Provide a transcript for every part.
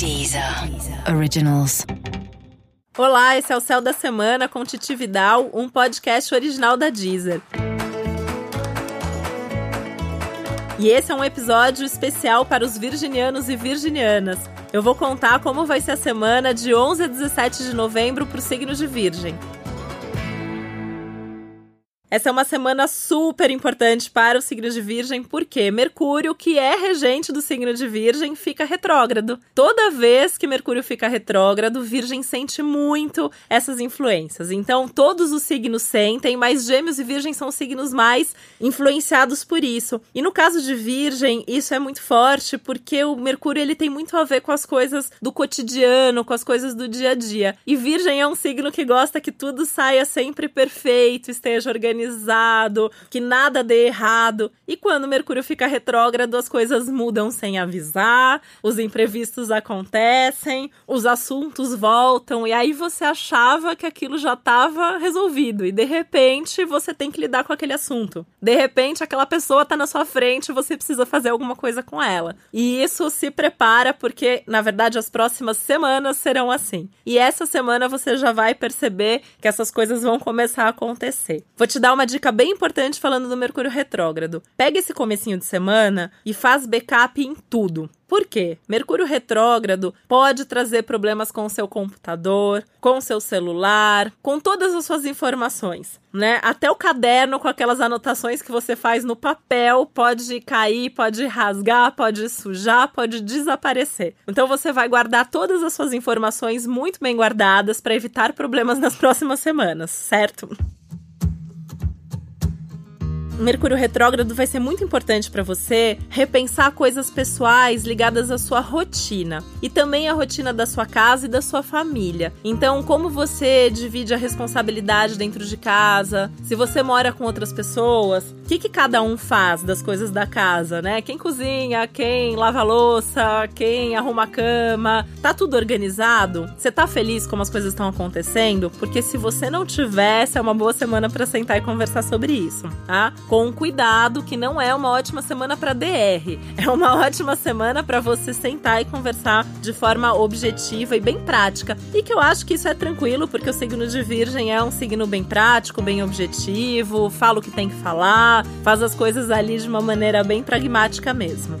Deezer Originals. Olá, esse é o Céu da Semana com Titi Vidal, um podcast original da Deezer. E esse é um episódio especial para os virginianos e virginianas. Eu vou contar como vai ser a semana de 11 a 17 de novembro para o signo de Virgem. Essa é uma semana super importante para o signo de Virgem, porque Mercúrio, que é regente do signo de Virgem, fica retrógrado. Toda vez que Mercúrio fica retrógrado, Virgem sente muito essas influências. Então, todos os signos sentem, mas Gêmeos e Virgem são signos mais influenciados por isso. E no caso de Virgem, isso é muito forte, porque o Mercúrio ele tem muito a ver com as coisas do cotidiano, com as coisas do dia a dia. E Virgem é um signo que gosta que tudo saia sempre perfeito, esteja organizado organizado, que nada dê errado. E quando Mercúrio fica retrógrado, as coisas mudam sem avisar, os imprevistos acontecem, os assuntos voltam, e aí você achava que aquilo já estava resolvido, e de repente você tem que lidar com aquele assunto. De repente, aquela pessoa está na sua frente, você precisa fazer alguma coisa com ela. E isso se prepara porque, na verdade, as próximas semanas serão assim. E essa semana você já vai perceber que essas coisas vão começar a acontecer. Vou te dar dar uma dica bem importante falando do Mercúrio retrógrado. Pega esse comecinho de semana e faz backup em tudo. Por quê? Mercúrio retrógrado pode trazer problemas com o seu computador, com o seu celular, com todas as suas informações, né? Até o caderno com aquelas anotações que você faz no papel pode cair, pode rasgar, pode sujar, pode desaparecer. Então você vai guardar todas as suas informações muito bem guardadas para evitar problemas nas próximas semanas, certo? Mercúrio retrógrado vai ser muito importante para você repensar coisas pessoais ligadas à sua rotina e também a rotina da sua casa e da sua família. Então, como você divide a responsabilidade dentro de casa? Se você mora com outras pessoas, o que, que cada um faz das coisas da casa, né? Quem cozinha, quem lava louça, quem arruma a cama, tá tudo organizado? Você tá feliz como as coisas estão acontecendo? Porque se você não tivesse, é uma boa semana para sentar e conversar sobre isso, tá? Com cuidado, que não é uma ótima semana para DR. É uma ótima semana para você sentar e conversar de forma objetiva e bem prática. E que eu acho que isso é tranquilo, porque o signo de Virgem é um signo bem prático, bem objetivo, fala o que tem que falar, faz as coisas ali de uma maneira bem pragmática mesmo.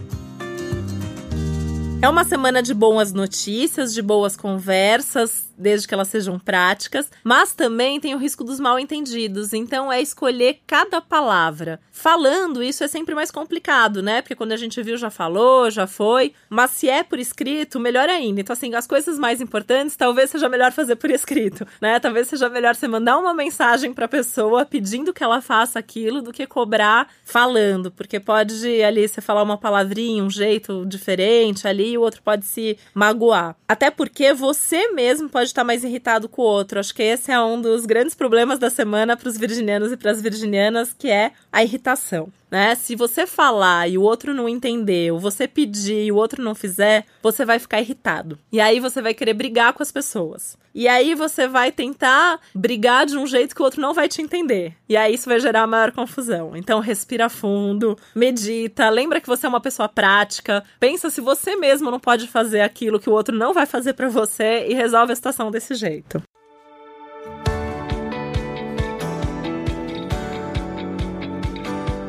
É uma semana de boas notícias, de boas conversas, desde que elas sejam práticas, mas também tem o risco dos mal entendidos. Então é escolher cada palavra. Falando, isso é sempre mais complicado, né? Porque quando a gente viu, já falou, já foi. Mas se é por escrito, melhor ainda. Então, assim, as coisas mais importantes, talvez seja melhor fazer por escrito, né? Talvez seja melhor você mandar uma mensagem pra pessoa pedindo que ela faça aquilo do que cobrar falando. Porque pode ali você falar uma palavrinha, um jeito diferente ali, e o outro pode se magoar. Até porque você mesmo pode estar mais irritado com o outro. Acho que esse é um dos grandes problemas da semana para os virginianos e para as virginianas, que é a irritação. Né? Se você falar e o outro não entender, ou você pedir e o outro não fizer, você vai ficar irritado. E aí você vai querer brigar com as pessoas. E aí você vai tentar brigar de um jeito que o outro não vai te entender. E aí isso vai gerar maior confusão. Então respira fundo, medita, lembra que você é uma pessoa prática, pensa se você mesmo não pode fazer aquilo que o outro não vai fazer para você e resolve a situação desse jeito.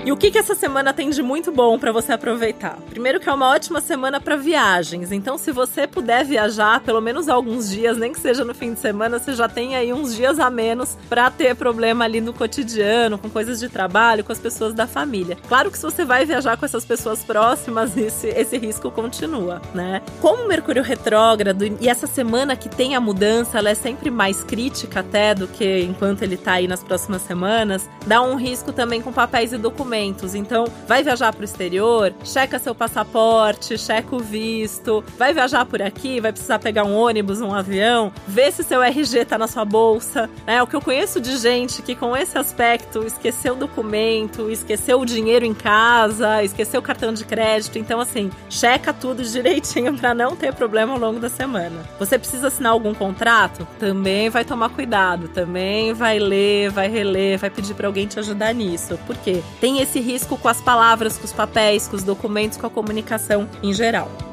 E o que, que essa semana tem de muito bom para você aproveitar? Primeiro que é uma ótima semana para viagens. Então, se você puder viajar pelo menos alguns dias, nem que seja no fim de semana, você já tem aí uns dias a menos para ter problema ali no cotidiano, com coisas de trabalho, com as pessoas da família. Claro que se você vai viajar com essas pessoas próximas, esse, esse risco continua, né? Como Mercúrio retrógrado e essa semana que tem a mudança, ela é sempre mais crítica até do que enquanto ele tá aí nas próximas semanas, dá um risco também com papéis e documentos documentos. Então, vai viajar para o exterior, checa seu passaporte, checa o visto. Vai viajar por aqui, vai precisar pegar um ônibus, um avião, vê se seu RG tá na sua bolsa. É o que eu conheço de gente que com esse aspecto esqueceu o documento, esqueceu o dinheiro em casa, esqueceu o cartão de crédito. Então, assim, checa tudo direitinho para não ter problema ao longo da semana. Você precisa assinar algum contrato? Também vai tomar cuidado, também vai ler, vai reler, vai pedir para alguém te ajudar nisso. Por quê? Tem esse risco com as palavras, com os papéis, com os documentos, com a comunicação em geral.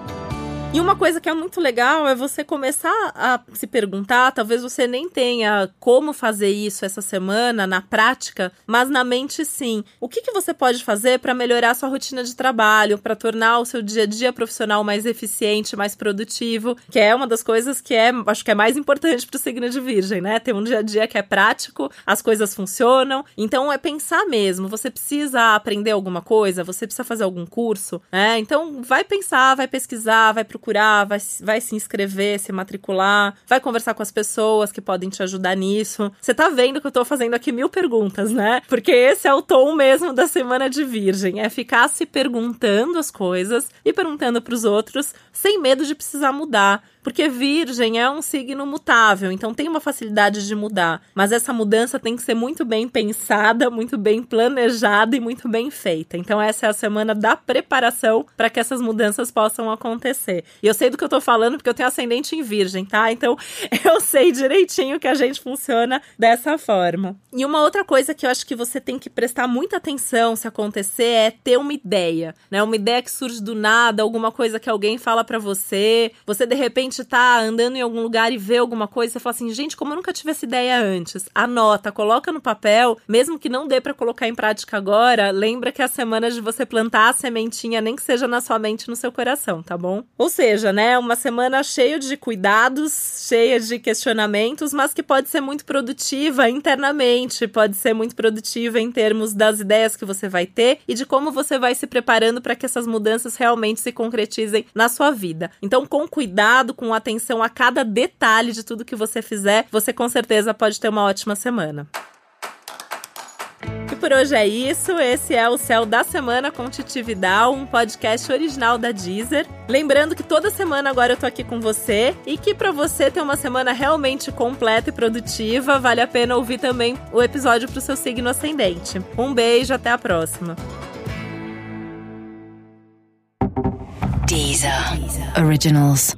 E uma coisa que é muito legal é você começar a se perguntar, talvez você nem tenha como fazer isso essa semana na prática, mas na mente sim. O que, que você pode fazer para melhorar sua rotina de trabalho, para tornar o seu dia a dia profissional mais eficiente, mais produtivo, que é uma das coisas que é, acho que é mais importante para o signo de Virgem, né? Ter um dia a dia que é prático, as coisas funcionam. Então é pensar mesmo, você precisa aprender alguma coisa, você precisa fazer algum curso, né? Então vai pensar, vai pesquisar, vai procurar, vai, vai se inscrever, se matricular, vai conversar com as pessoas que podem te ajudar nisso. Você tá vendo que eu tô fazendo aqui mil perguntas, né? Porque esse é o tom mesmo da semana de Virgem, é ficar se perguntando as coisas e perguntando para os outros sem medo de precisar mudar. Porque Virgem é um signo mutável, então tem uma facilidade de mudar. Mas essa mudança tem que ser muito bem pensada, muito bem planejada e muito bem feita. Então, essa é a semana da preparação para que essas mudanças possam acontecer. E eu sei do que eu tô falando porque eu tenho ascendente em Virgem, tá? Então, eu sei direitinho que a gente funciona dessa forma. E uma outra coisa que eu acho que você tem que prestar muita atenção se acontecer é ter uma ideia, né? Uma ideia que surge do nada, alguma coisa que alguém fala para você, você de repente tá andando em algum lugar e vê alguma coisa, você fala assim, gente, como eu nunca tive essa ideia antes. Anota, coloca no papel, mesmo que não dê para colocar em prática agora, lembra que é a semana de você plantar a sementinha, nem que seja na sua mente, no seu coração, tá bom? Ou seja, né, uma semana cheia de cuidados, cheia de questionamentos, mas que pode ser muito produtiva internamente, pode ser muito produtiva em termos das ideias que você vai ter e de como você vai se preparando para que essas mudanças realmente se concretizem na sua vida. Então, com cuidado, com atenção a cada detalhe de tudo que você fizer, você com certeza pode ter uma ótima semana. E por hoje é isso. Esse é o Céu da Semana com Titi Vidal, um podcast original da Deezer. Lembrando que toda semana agora eu tô aqui com você e que para você ter uma semana realmente completa e produtiva, vale a pena ouvir também o episódio pro seu signo ascendente. Um beijo, até a próxima. Deezer. Originals.